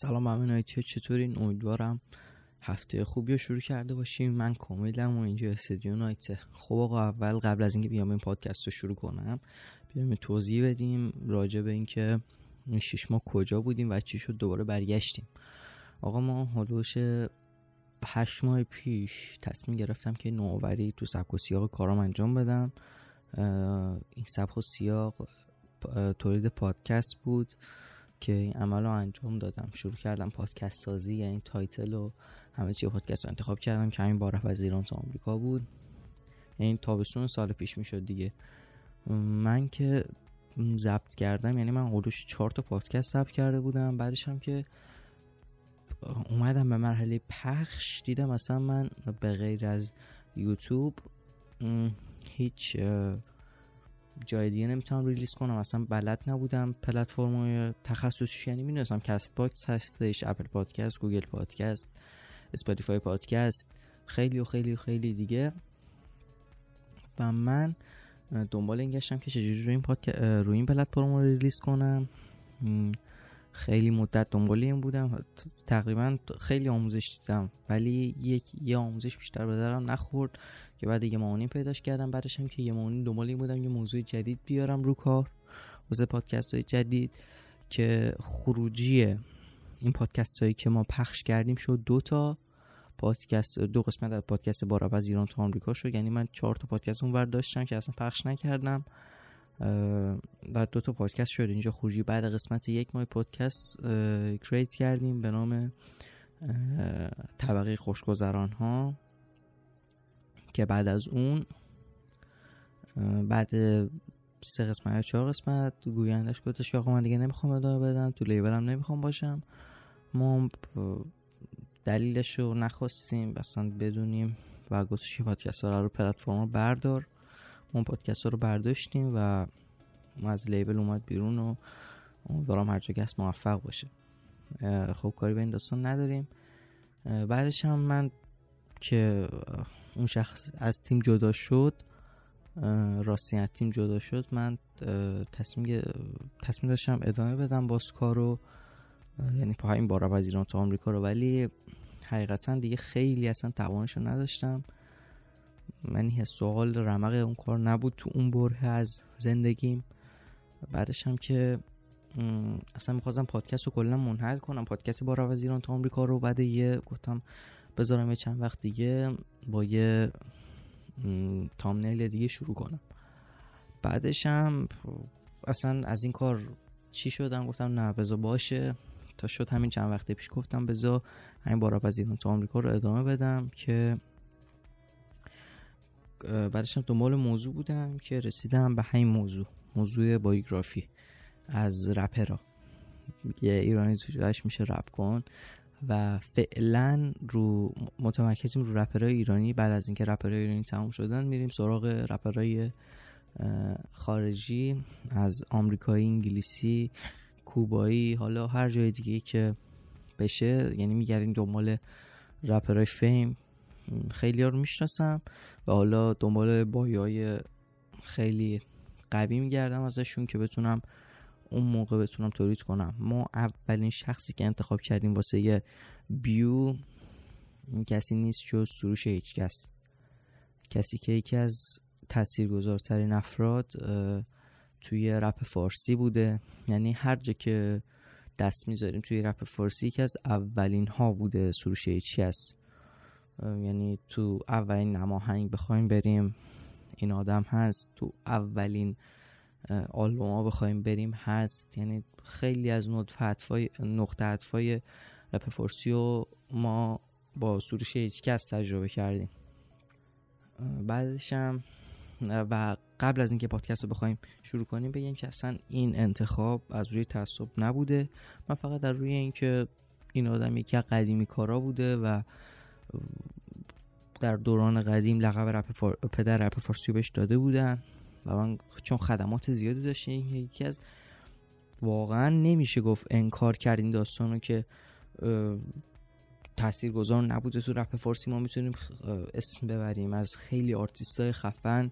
سلام نایتی چطورین امیدوارم هفته خوبی رو شروع کرده باشیم. من کاملم و اینجا استودیو نایته. خب آقا اول قبل از اینکه بیام این پادکست رو شروع کنم بیام توضیح بدیم راجع به اینکه این شش ماه کجا بودیم و چی شد دوباره برگشتیم. آقا ما حلوش هشت ماه پیش تصمیم گرفتم که نوآوری تو سبک و سیاق کارام انجام بدم. این سبک و سیاق تولید پادکست بود. که این عمل رو انجام دادم. شروع کردم پادکست سازی یعنی تایتل و همه چی پادکست رو انتخاب کردم که همین بار از ایران تا آمریکا بود. یعنی تابستون سال پیش می‌شد دیگه. من که ضبط کردم یعنی من قلوش چهار تا پادکست ضبط کرده بودم. بعدش هم که اومدم به مرحله پخش دیدم اصلا من به غیر از یوتیوب هیچ جای دیگه نمی‌تونم ریلیز کنم اصلا بلد نبودم. پلتفرم تخصصیش یعنی می‌دونستم کست باکس هستش اپل پادکست گوگل پادکست اسپاتیفای پادکست خیلی و خیلی و خیلی دیگه. و من دنبال این گشتم که چجوری روی این پادکست روی این پلتفرم رو ریلیز کنم. خیلی مدت دنبال این بودم. تقریبا خیلی آموزش دیدم ولی یک یه آموزش بیشتر به نخورد. که بعد یه مانی پیداش کردم بعدش هم که یه مانی دنبال این بودم یه موضوع جدید بیارم رو کار. واسه پادکست های جدید که خروجی این پادکست هایی که ما پخش کردیم شد دو تا پادکست دو قسمت از پادکست بارا از ایران تا آمریکا شد. یعنی من چهار تا پادکست اون داشتم که اصلا پخش نکردم. و دو تا پادکست شد. اینجا خروجی بعد قسمت یک ماه پادکست کریت کردیم به نام طبقه خوشگذران ها که بعد از اون بعد سه قسمت یا چهار قسمت گویندش گفتش که آقا من دیگه نمی‌خوام ادامه بدم تو لیبرم نمی‌خوام باشم. ما دلیلش رو نخواستیم اصلا بدونیم و گفتش که پادکست ها رو پلتفرم رو بردار. اون پادکست رو برداشتیم و از لیبل اومد بیرون و امیدوارم هر جا موفق باشه. خب کاری به این داستان نداریم. بعدش هم من که اون شخص از تیم جدا شد راستی از تیم جدا شد من تصمیم تصمیم داشتم ادامه بدم باز کارو یعنی پا این بارا از ایران تا آمریکا رو. ولی حقیقتا دیگه خیلی اصلا توانش رو نداشتم. من یه سوال رمق اون کار نبود تو اون بره از زندگیم. بعدش هم که اصلا می‌خواستم پادکست رو کلا منحل کنم. پادکست بارا از ایران تا آمریکا رو بعد یه گفتم بذارم یه چند وقت دیگه با یه تامنیل دیگه شروع کنم. بعدش هم اصلا از این کار چی شدم؟ گفتم نه بذار باشه. تا شد همین چند وقت پیش گفتم بذار همین بارا ایران تا آمریکا رو ادامه بدم که بعدش هم دنبال موضوع بودم که رسیدم به همین موضوع موضوع بایوگرافی از رپرا یه ایرانی توش میشه رپ کن. و فعلا رو متمرکزیم رو رپرای ایرانی. بعد از اینکه رپرای ایرانی تموم شدن میریم سراغ رپرای خارجی از آمریکایی انگلیسی کوبایی حالا هر جای دیگه که بشه. یعنی میگردیم دنبال رپرای فیم. خیلی ها رو می‌شناسم و حالا دنبال بایای خیلی قوی میگردم ازشون که بتونم اون موقع بتونم تولید کنم. ما اولین شخصی که انتخاب کردیم واسه یه بیو کسی نیست جز سروش هیچ کس. کسی که یکی از تاثیرگذارترین افراد توی رپ فارسی بوده. یعنی هر جا که دست می‌ذاریم توی رپ فارسی که از اولین ها بوده سروش هیچ کس. یعنی تو اولین نماهنگ بخوایم بریم این آدم هست. تو اولین آلبوم بخوایم بریم هست. یعنی خیلی از نقطه عطفای رپ فارسی رو ما با سروش کس تجربه کردیم. بعدش هم و قبل از اینکه پادکست رو بخوایم شروع کنیم بگیم که اصلا این انتخاب از روی تعصب نبوده. من فقط در روی اینکه این آدم یکی قدیمی کارا بوده و در دوران قدیم لقب رپ فار... پدر رپ فارسی بهش داده بودن. و من چون خدمات زیادی داشته یکی از واقعا نمیشه گفت انکار کرد این داستانو که تأثیر گذار نبوده تو رپ فارسی. ما می‌تونیم اسم ببریم از خیلی آرتیست های خفن.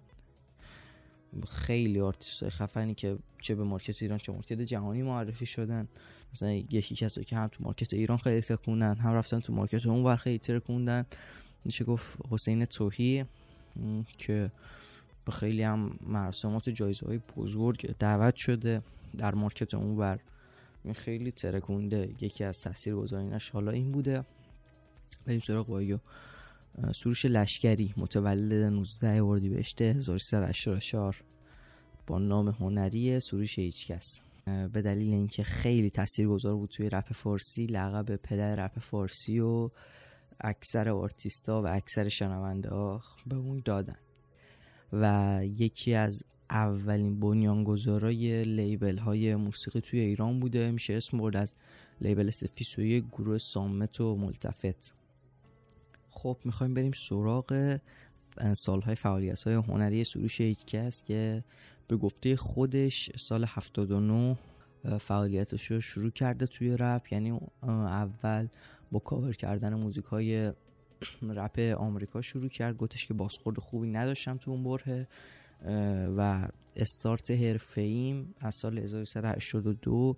خیلی آرتیست های خفنی که چه به مارکت ایران چه مارکت جهانی معرفی شدن. مثلا یکی کسایی که هم تو مارکت ایران خیلی ترکوندن هم رفتن تو مارکت اون ور خیلی ترکوندن میشه گفت حسین توهی که به خیلی هم مراسمات جایزه های بزرگ دعوت شده در مارکت اون ور. خیلی ترکونده یکی از تاثیر گذارینش حالا این بوده. بریم سراغ وایو. سروش لشکری متولد 19 اردیبهشت 1384 با نام هنری سروش هیچکس. به دلیل اینکه خیلی تاثیرگذار بود توی رپ فارسی لقب پدر رپ فارسی و اکثر آرتیستا و اکثر شنونده به اون دادن. و یکی از اولین بنیانگذارای لیبل های موسیقی توی ایران بوده. میشه اسم برد از لیبل سفیسوی گروه سامت و ملتفت. خب می‌خوایم بریم سراغ سالهای فعالیت های هنری سروش هیچکس که به گفته خودش سال 79 فعالیتش رو شروع کرده توی رپ. یعنی اول با کاور کردن موزیک های رپ آمریکا شروع کرد. گفتش که بازخورد خوبی نداشتم تو اون بره و استارت حرفه از سال 1382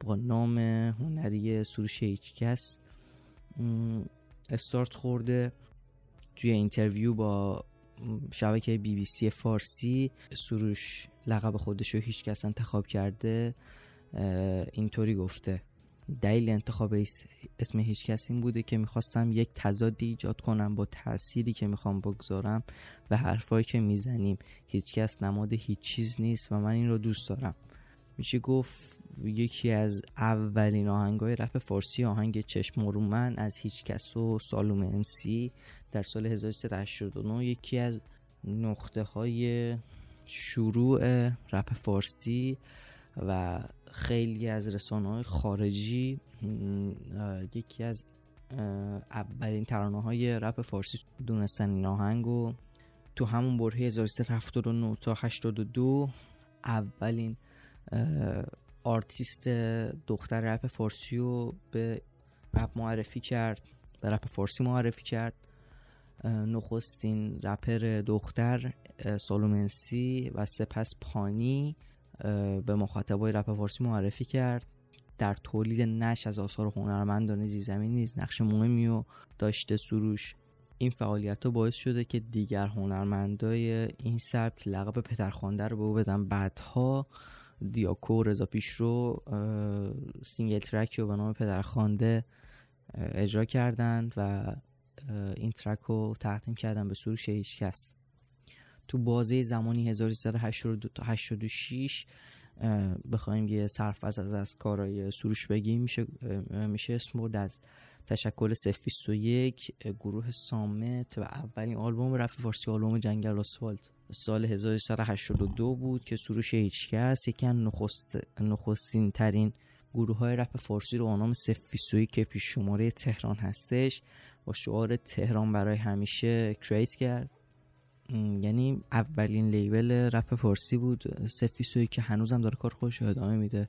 با نام هنری سروش هیچکس استارت خورده. توی اینترویو با شبکه بی بی سی فارسی سروش لقب خودش رو هیچ کس انتخاب کرده. اینطوری گفته. دلیل انتخاب اسم هیچ کس این بوده که می‌خواستم یک تضادی ایجاد کنم با تأثیری که می‌خوام بگذارم و حرفایی که می‌زنیم. هیچ کس نماد هیچ چیز نیست و من این رو دوست دارم. میشه گفت یکی از اولین آهنگای رپ فارسی آهنگ چشم من از هیچ کس و سالوم امسی در سال 1389 یکی از نقطه های شروع رپ فارسی و خیلی از رسانه های خارجی یکی از اولین ترانه های رپ فارسی دونستن این آهنگ و تو همون بره 1379 تا 82 اولین آرتیست دختر رپ فارسی رو به رپ معرفی کرد به رپ فارسی معرفی کرد. نخستین رپر دختر سالومنسی و سپس پانی. به مخاطبای رپ فارسی معرفی کرد. در تولید نش از آثار هنرمندان زیرزمین نیز نقش مهمی و داشته سروش. این فعالیت ها باعث شده که دیگر هنرمندای این سبک لقب پترخوانده رو به او بدن. بعدها دیاکو رضا رو single track رو به نام پدرخوانده اجرا کردند و این track رو تقدیم کردن به سروش هیچکس تو بازه زمانی 1382 تا 86 بخوایم یه صرف از از کارهای سروش بگیم. میشه میشه اسم از تشکیل صفر بیست و یک گروه صامت و اولین آلبوم رپ فارسی آلبوم جنگل آسفالت. سال 1382 بود که سروش هیچکس یکی از نخست، نخستین ترین گروه های رپ فارسی رو با نام سفیسوی که پیش شماره تهران هستش با شعار تهران برای همیشه کریت کرد. یعنی اولین لیبل رپ فارسی بود. سفیسوی که هنوزم داره کار خودش ادامه میده.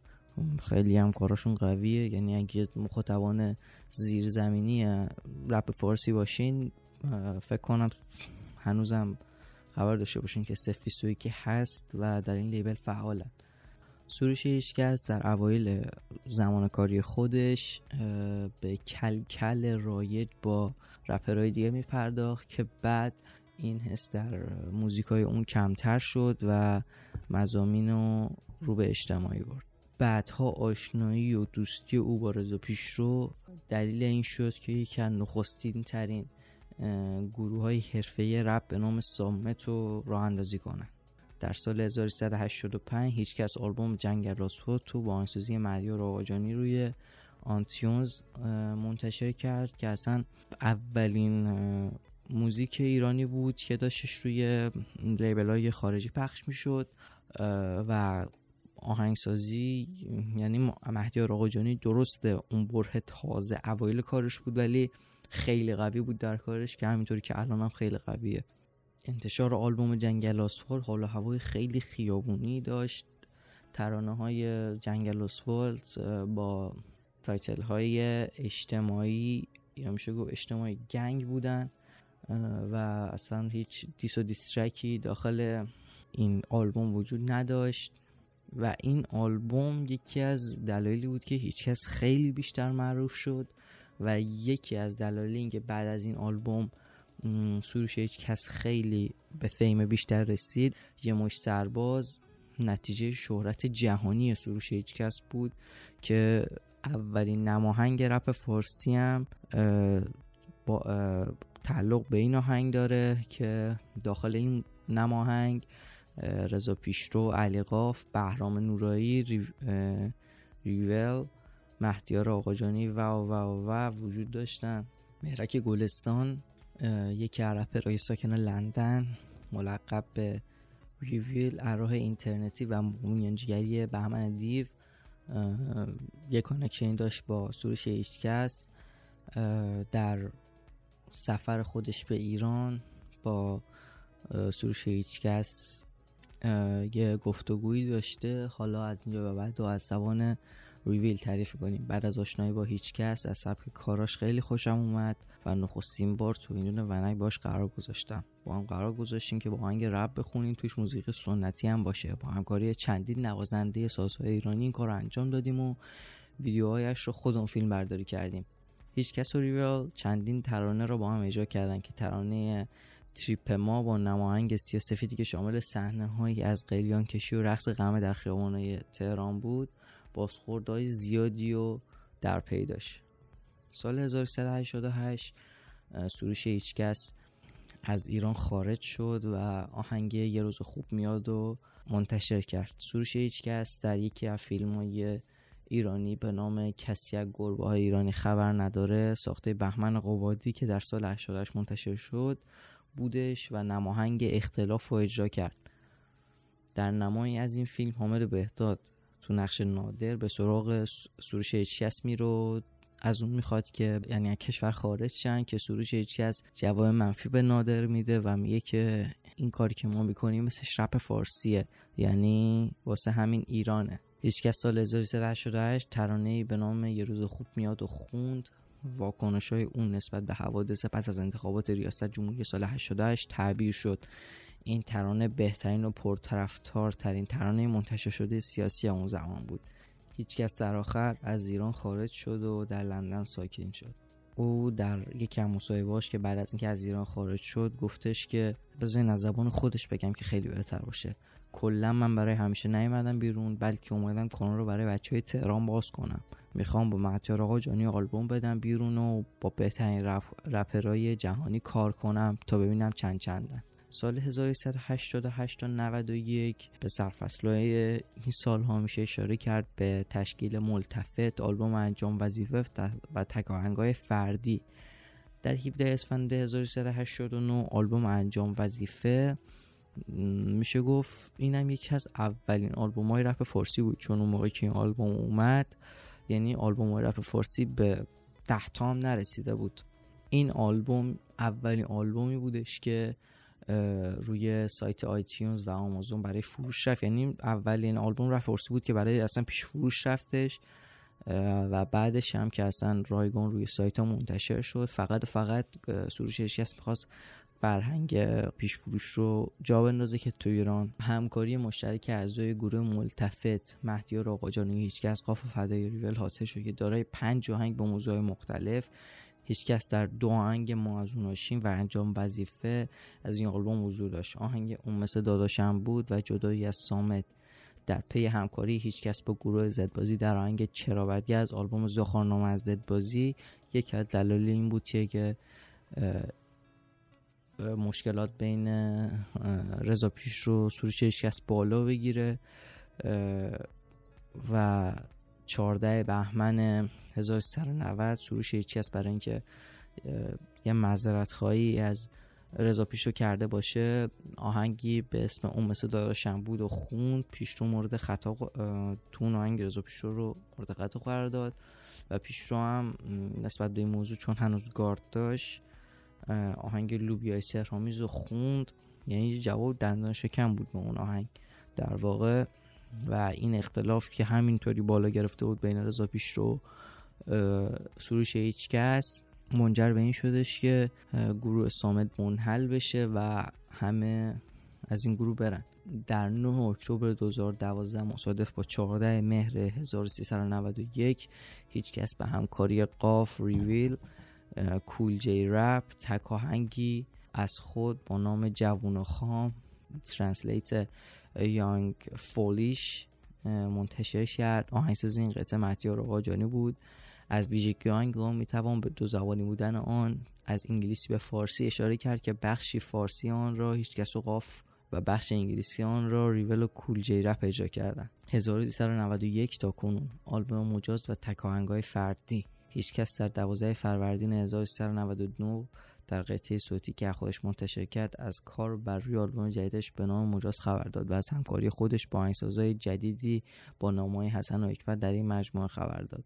خیلی هم کاراشون قویه. یعنی اگه مخاطبان زیرزمینی رپ فارسی باشین فکر کنم هنوزم خبر داشته باشین که سفیسوی که هست و در این لیبل فعالن. سروش هیچکس در اوایل زمان کاری خودش به کل کل رایج با رپرهای دیگه میپرداخت که بعد این حس در موزیکای اون کمتر شد و مزامین رو رو به اجتماعی برد. بعدها آشنایی و دوستی او با رضا پیشرو دلیل این شد که یکی از نخستین ترین گروه های حرفه رپ به نام سامت رو راه اندازی کنن. در سال 1385 هیچکس آلبوم جنگ راسفوت تو با آنسازی مدیار آواجانی روی آنتیونز منتشر کرد که اصلا اولین موزیک ایرانی بود که داشتش روی لیبل های خارجی پخش می‌شد و آهنگسازی یعنی مهدی آقاجانی درسته اون بره تازه اوایل کارش بود ولی خیلی قوی بود در کارش که همینطوری که الان هم خیلی قویه. انتشار آلبوم جنگل آسفالت حالا هوای خیلی خیابونی داشت. ترانه های جنگل آسفالت با title های اجتماعی یا میشه گفت اجتماعی گنگ بودن. و اصلا هیچ diss و diss track ی داخل این آلبوم وجود نداشت. و این آلبوم یکی از دلایلی بود که هیچکس خیلی بیشتر معروف شد و یکی از دلایل اینکه بعد از این آلبوم سروش هیچ کس خیلی به فیم بیشتر رسید یه مش سرباز نتیجه شهرت جهانی سروش هیچ کس بود که اولین نماهنگ رپ فارسی هم با تعلق به این آهنگ داره که داخل این نماهنگ رضا پیشرو علی قاف بهرام نورایی ریو، ریول مهدیار آقاجانی و و و وجود داشتن. مهرک گلستان یک رپر ساکن لندن ملقب به Reveal از راه اینترنتی و با میانجیگری بهمن دیو. یک connection داشت با سروش هیچکس در سفر خودش به ایران با سروش هیچکس یه گفتگویی داشته. حالا از اینجا به بعد دو از زبان ریویل تعریف کنیم بعد از آشنایی با هیچ کس از سبک کاراش خیلی خوشم اومد و نخستین بار تو این دونه ونک باش قرار گذاشتم. با هم قرار گذاشتیم که با آهنگ رب بخونیم توش موسیقی سنتی هم باشه. با همکاری چندین نوازنده سازهای ایرانی این کار انجام دادیم و ویدیوهایش رو خودمون فیلم برداری کردیم. هیچ کس و ریویل چندین ترانه رو با هم اجرا کردن که ترانه تریپ ما با نماهنگ سیاسفیدی که شامل صحنه هایی از قلیان کشی و رقص غمه در خیابانهای تهران بود بازخوردهای زیادی و در پی داشت. سال 1388 سروش هیچکس از ایران خارج شد و آهنگ یه روز خوب میاد و منتشر کرد. سروش هیچکس در یکی از فیلم های ایرانی به نام کسی از گربه های ایرانی خبر نداره. ساخته بهمن قوادی که در سال 88 منتشر شد بودش و نماهنگ اختلاف رو اجرا کرد. در نمایی از این فیلم حامد بهداد تو نقش نادر به سراغ سروش هیچکس میرو از اون می‌خواد که یعنی از کشور خارج شن که سروش هیچکس جواب منفی به نادر میده و میگه که این کاری که ما می‌کنیم مثل شرپ فارسیه. یعنی واسه همین ایرانه. هیچکس سال 1388 ترانه به نام یه روز خوب میاد و خوند. واکنش های اون نسبت به حوادث پس از انتخابات ریاست جمهوری سال 88 تعبیر شد. این ترانه بهترین و پرطرفدارترین ترانه منتشر شده سیاسی اون زمان بود. هیچکس در آخر از ایران خارج شد و در لندن ساکن شد. او در یکی از مصاحبه‌هاش که بعد از اینکه از ایران خارج شد گفتش که بذارین از زبان خودش بگم که خیلی بهتر باشه. کلا من برای همیشه نیومدم بیرون بلکه اومدم کانال رو برای بچه های تهران باز کنم. می‌خوام با مهدیار آقا جانی آلبوم بدم بیرون و با بهترین رپ، رپرای جهانی کار کنم تا ببینم چند چندن. سال 1388 تا 91 به سرفصلهای این سال ها میشه اشاره کرد به تشکیل ملتفت آلبوم انجام وظیفه و تکاهنگای فردی. در 17 اسفند 1389 آلبوم انجام وظیفه. میشه گفت اینم یکی از اولین آلبوم های رپ فارسی بود چون اون موقع که این آلبوم اومد یعنی آلبوم های رپ فارسی به ده تام نرسیده بود. این آلبوم اولین آلبومی بودش که روی سایت آیتیونز و آمازون برای فروش رفت. یعنی اولین آلبوم رپ فارسی بود که برای اصلا پیش فروش رفتش و بعدش هم که اصلا رایگان روی سایت ها منتشر شد. فقط فقط سروش هست می‌خواست فرهنگ پیش فروش رو جا بندازه که تو ایران همکاری مشترک اعضای گروه ملتفت مهدیار آقاجانی هیچکس قاف فدای ریول حاصل شد که دارای پنج آهنگ با موضوع مختلف هیچکس در دو آهنگ ما از و انجام وظیفه از این آلبوم حضور داشت. آهنگ اون مثل داداشم بود و جدایی از سامت در پی همکاری هیچکس با گروه زدبازی در آهنگ چرا از آلبوم زخارنامه از زدبازی یکی از دلایل این بود که مشکلات بین رضا پیش رو سروش هیچکس بالا بگیره و 14 بهمن 1390 سروش هیچکس برای اینکه یه معذرت خواهی از رضا پیشو کرده باشه. آهنگی به اسم اون مثل داداشم بود و خوند پیشرو مورد خطا تو اون آهنگ رضا پیشرو رو مورد خطا قرار داد. و پیشرو هم نسبت به این موضوع چون هنوز گارد داشت آهنگ لوبیای سهرامیز رو خوند. یعنی جواب دندان شکم بود به اون آهنگ در واقع. و این اختلاف که همینطوری بالا گرفته بود بین رضا پیشرو سروش هیچکس منجر به این شدش که گروه سامد منحل بشه و همه از این گروه برن. در 9 اکتبر 2012 مصادف با 14 مهر 1391 هیچ کس به همکاری قاف ریویل کول جی رپ تکاهنگی از خود با نام جوون خام translate young foolish منتشر کرد. آهنگساز این قطعه مهدیار آقاجانی بود. از ویژگی آن می توان به دو زبانی بودن آن از انگلیسی به فارسی اشاره کرد که بخشی فارسی آن را هیچ کس و قاف و بخش انگلیسی آن را Reveal و Kool G Rap اجرا کردن. 1391 تا کنون. آلبوم مجاز و تک‌آهنگای فردی. هیچ کس در 12 فروردین 1399 در قطعه صوتی که خودش منتشر کرد از کار بر روی آلبوم جدیدش به نام مجاز خبر داد و از همکاری خودش با آهنگسازهای جدیدی با نامهای حسن و حکمت در این مجموعه خبر داد.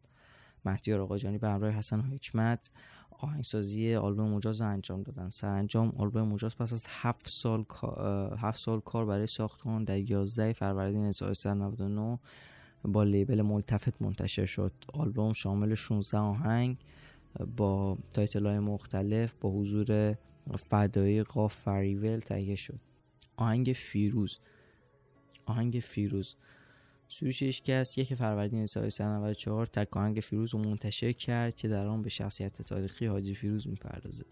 مهدیار آقاجانی به همراه حسن و حکمت آهنگسازی آلبوم مجاز رو انجام دادن. سرانجام آلبوم مجاز پس از هفت سال هفت سال کار برای ساخت اون در 11 فروردین 1399 با label ملتفت منتشر شد. آلبوم شامل 16 آهنگ با title های مختلف با حضور فدایی قاف و Reveal تهیه شد. آهنگ فیروز. آهنگ فیروز. سروش هیچکس یک فروردین سال 1994 تک آهنگ فیروز رو منتشر کرد که در آن به شخصیت تاریخی حاجی فیروز می‌پردازه.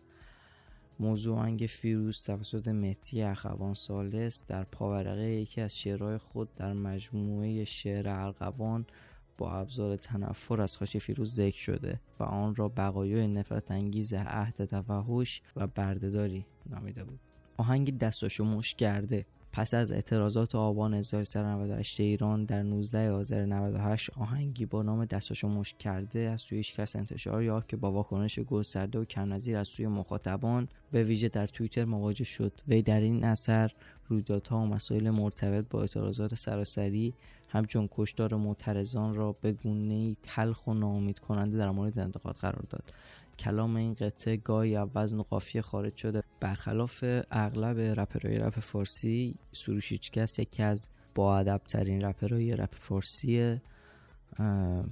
موضوع آهنگ فیروز توسط مهدی اخوان ثالث در پاورقی یکی از شعرهای خود در مجموعه شعر ارغوان با ابزار تنفر از خاک فیروز ذکر شده و آن را بقایای نفرت انگیز عهد تفحش و بردهداری نامیده بود. آهنگ دستاشو مش کرده. پس از اعتراضات آبان 1398 ایران در 19 آذر 98 آهنگی با نام دستاشو مشک کرده از سوی کس انتشار یافت که با واکنش گسترده و کمنظیر از سوی مخاطبان به ویژه در توییتر مواجه شد. وی در این اثر رویدادها و مسائل مرتبط با اعتراضات سراسری همچون کشتار معترضان را به گونه تلخ و ناامید کننده در مورد انتقاد قرار داد. کلام این قطعه گاهی و قافیه خارج شده. برخلاف اغلب رپرهای رپ فارسی سروش هیچکس یکی از با ادب ترین رپرهای رپ فارسیه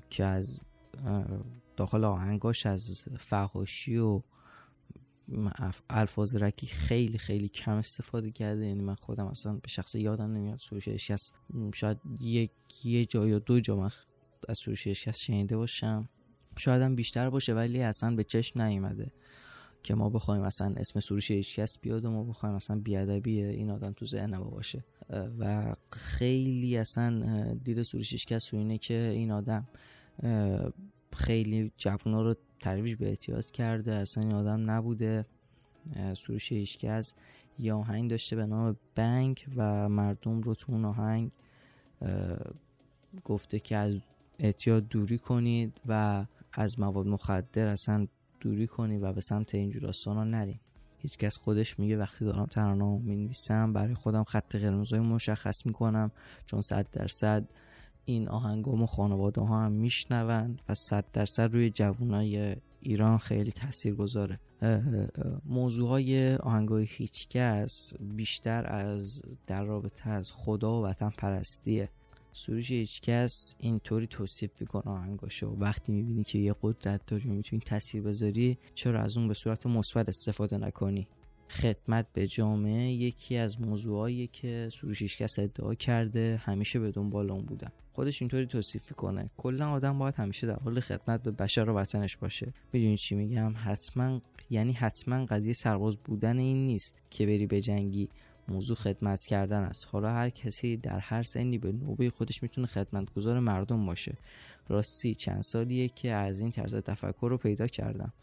که از داخل آهنگاش از فحاشی و الفاظ رکی خیلی خیلی کم استفاده کرده. یعنی من خودم اصلا به شخص یادم نمیاد سروش شاید یک یه جا یا دو جا من از سروش شنیده باشم. شاید هم بیشتر باشه ولی اصلا به چشم نیومده که ما بخوایم اصلا اسم سروش هیچکس بیاد و ما بخوایم اصلا بیادبی این آدم تو ذهن ما باشه. و خیلی اصلا دید سروش هیچکس اینه که این آدم خیلی جوونا رو ترویج به احتیاط کرده اصلا این آدم نبوده. سروش هیچکس یه آهنگ داشته به نام بنگ و مردم رو تو اون آهنگ گفته که از اعتیاد دوری کنید و از مواد مخدر اصلا دوری کنی و به سمت اینجور ها نریم هیچکس خودش میگه وقتی دارم ترانه می نویسم برای خودم خط قرمزای مشخص می‌کنم چون صد درصد این آهنگام و خانواده ها هم میشنون و صد درصد روی جوانای ایران خیلی تاثیر گذاره موضوع های آهنگای هیچکس بیشتر از در رابطه از خدا و وطن پرستیه سروش هیچکس اینطوری توصیف می‌کنه آهنگاشو وقتی می‌بینی که یه قدرت داری و می‌تونی تاثیر بذاری چرا از اون به صورت مثبت استفاده نکنی؟ خدمت به جامعه یکی از موضوعایی که سروش هیچکس ادعا کرده همیشه به دنبال اون بودن. خودش اینطوری توصیف می‌کنه. کلا آدم باید همیشه در حال خدمت به بشر و وطنش باشه. می‌دونی چی میگم؟ حتما یعنی حتما قضیه سرباز بودن این نیست که بری به جنگی. موضوع خدمت کردن است. حالا هر کسی در هر سنی به نوبه خودش می‌تونه خدمتگزار مردم باشه. راستی چند سالیه که از این طرز تفکر رو پیدا کردم.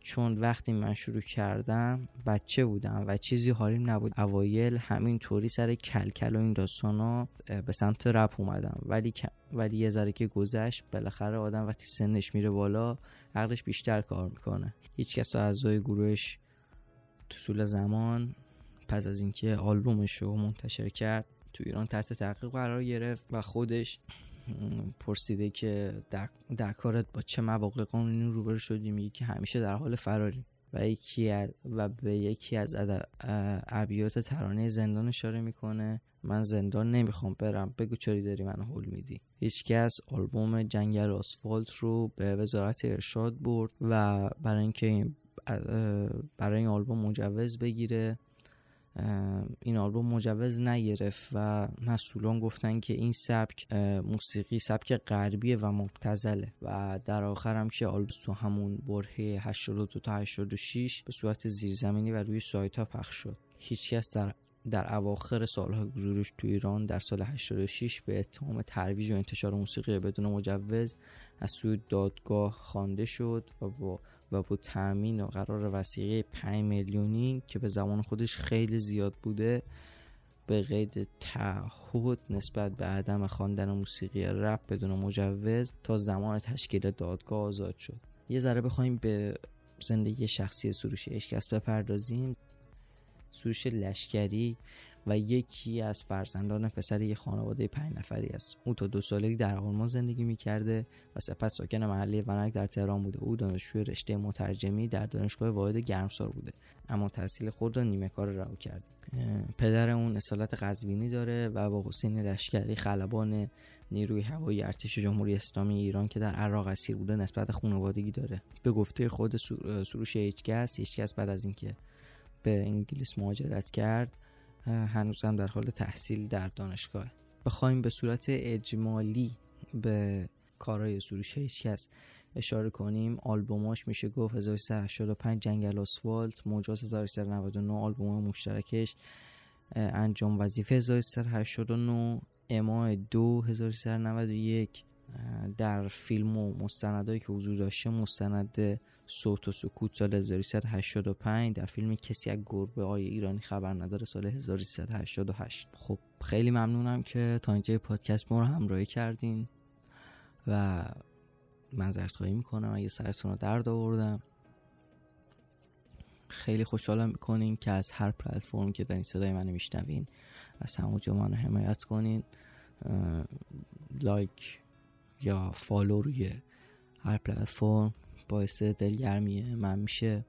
چون وقتی من شروع کردم بچه بودم و چیزی حالیم نبود. اوایل همین طوری سر کلکل و این داستانا به سمت رپ اومدم. ولی ولی یه ذره که گذشت بالاخره آدم وقتی سنش میره بالا عقلش بیشتر کار می‌کنه. هیچ کس اعضای گروهش تو طول زمان پس از اینکه آلبومش رو منتشر کرد تو ایران تحت تحقیق قرار گرفت و خودش پرسیده که در, در کارت با چه مواقع قانونی روبرو شدی؟ میگه که همیشه در حال فراری. و یکی و به یکی از ابیات ترانه زندان اشاره می‌کنه. من زندان نمی‌خوام برم. بگو چری داری منو حل میدی؟ هیچکس آلبوم جنگل آسفالت رو به وزارت ارشاد برد و برای اینکه برای این آلبوم مجوز بگیره. این آلبوم مجوز نگرفت و مسئولان گفتن که این سبک موسیقی سبک غربیه و مبتزله و در آخر هم که آلبوم تو همون برهه 82 تا 86 به صورت زیرزمینی و روی سایت ها پخش شد. هیچکس در در اواخر سالهای حضورش تو ایران در سال 86 به اتهام ترویج و انتشار موسیقی بدون مجوز از سوی دادگاه خوانده شد و با و با تأمین و قرار وسیقه 5 میلیونی که به زمان خودش خیلی زیاد بوده به قید تعهد نسبت به عدم خواندن موسیقی رپ بدون مجوز تا زمان تشکیل دادگاه آزاد شد. یه ذره بخوایم به زندگی شخصی سروش اشکست بپردازیم. سروش لشکری و یکی از فرزندان پسر یک خانواده پنج نفری است. او تا دو سالگی در آلمان زندگی می‌کرده و سپس ساکن محله ونک در تهران بوده. او دانشجوی رشته مترجمی در دانشگاه واحد گرمسار بوده اما تحصیل خود را نیمه کار رها کرده پدر اون اصالت قزوینی داره و با حسین لشکری خلبان نیروی هوایی ارتش جمهوری اسلامی ایران که در عراق اسیر بوده نسبت خانوادگی داره. به گفته خود سروش هیچکس هیچکس بعد از اینکه به انگلیس مهاجرت کرد هنوزم در حال تحصیل در دانشگاه. بخوایم به صورت اجمالی به کارهای سروش هیچکس اشاره کنیم. آلبوماش میشه گفت 1385 جنگل آسفالت موجاز 1399 آلبوم مشترکش انجام وظیفه 1389 اما دو 1391 در فیلم و مستندهایی که حضور داشته مستند صوت و سکوت سال 1385 در فیلم کسی از گربه های ایرانی خبر نداره سال 1388 خب خیلی ممنونم که تا اینجای پادکست ما رو همراهی کردین و معذرت خواهی می‌کنم. اگه سرتون رو درد آوردم خیلی خوشحالم می‌کنین که از هر پلتفرم که در این صدای منو میشنوین از همونجا منو حمایت کنین. like یا follow روی هر پلتفرم. باعث دلگرمی من میشه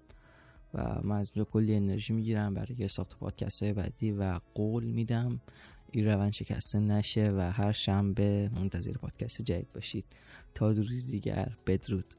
و من از اینجا کلی انرژی می‌گیرم برای ساخت پادکست های بعدی و قول میدم این روند شکسته نشه و هر شنبه منتظر پادکست جدید باشید. تا روزی دیگر بدرود.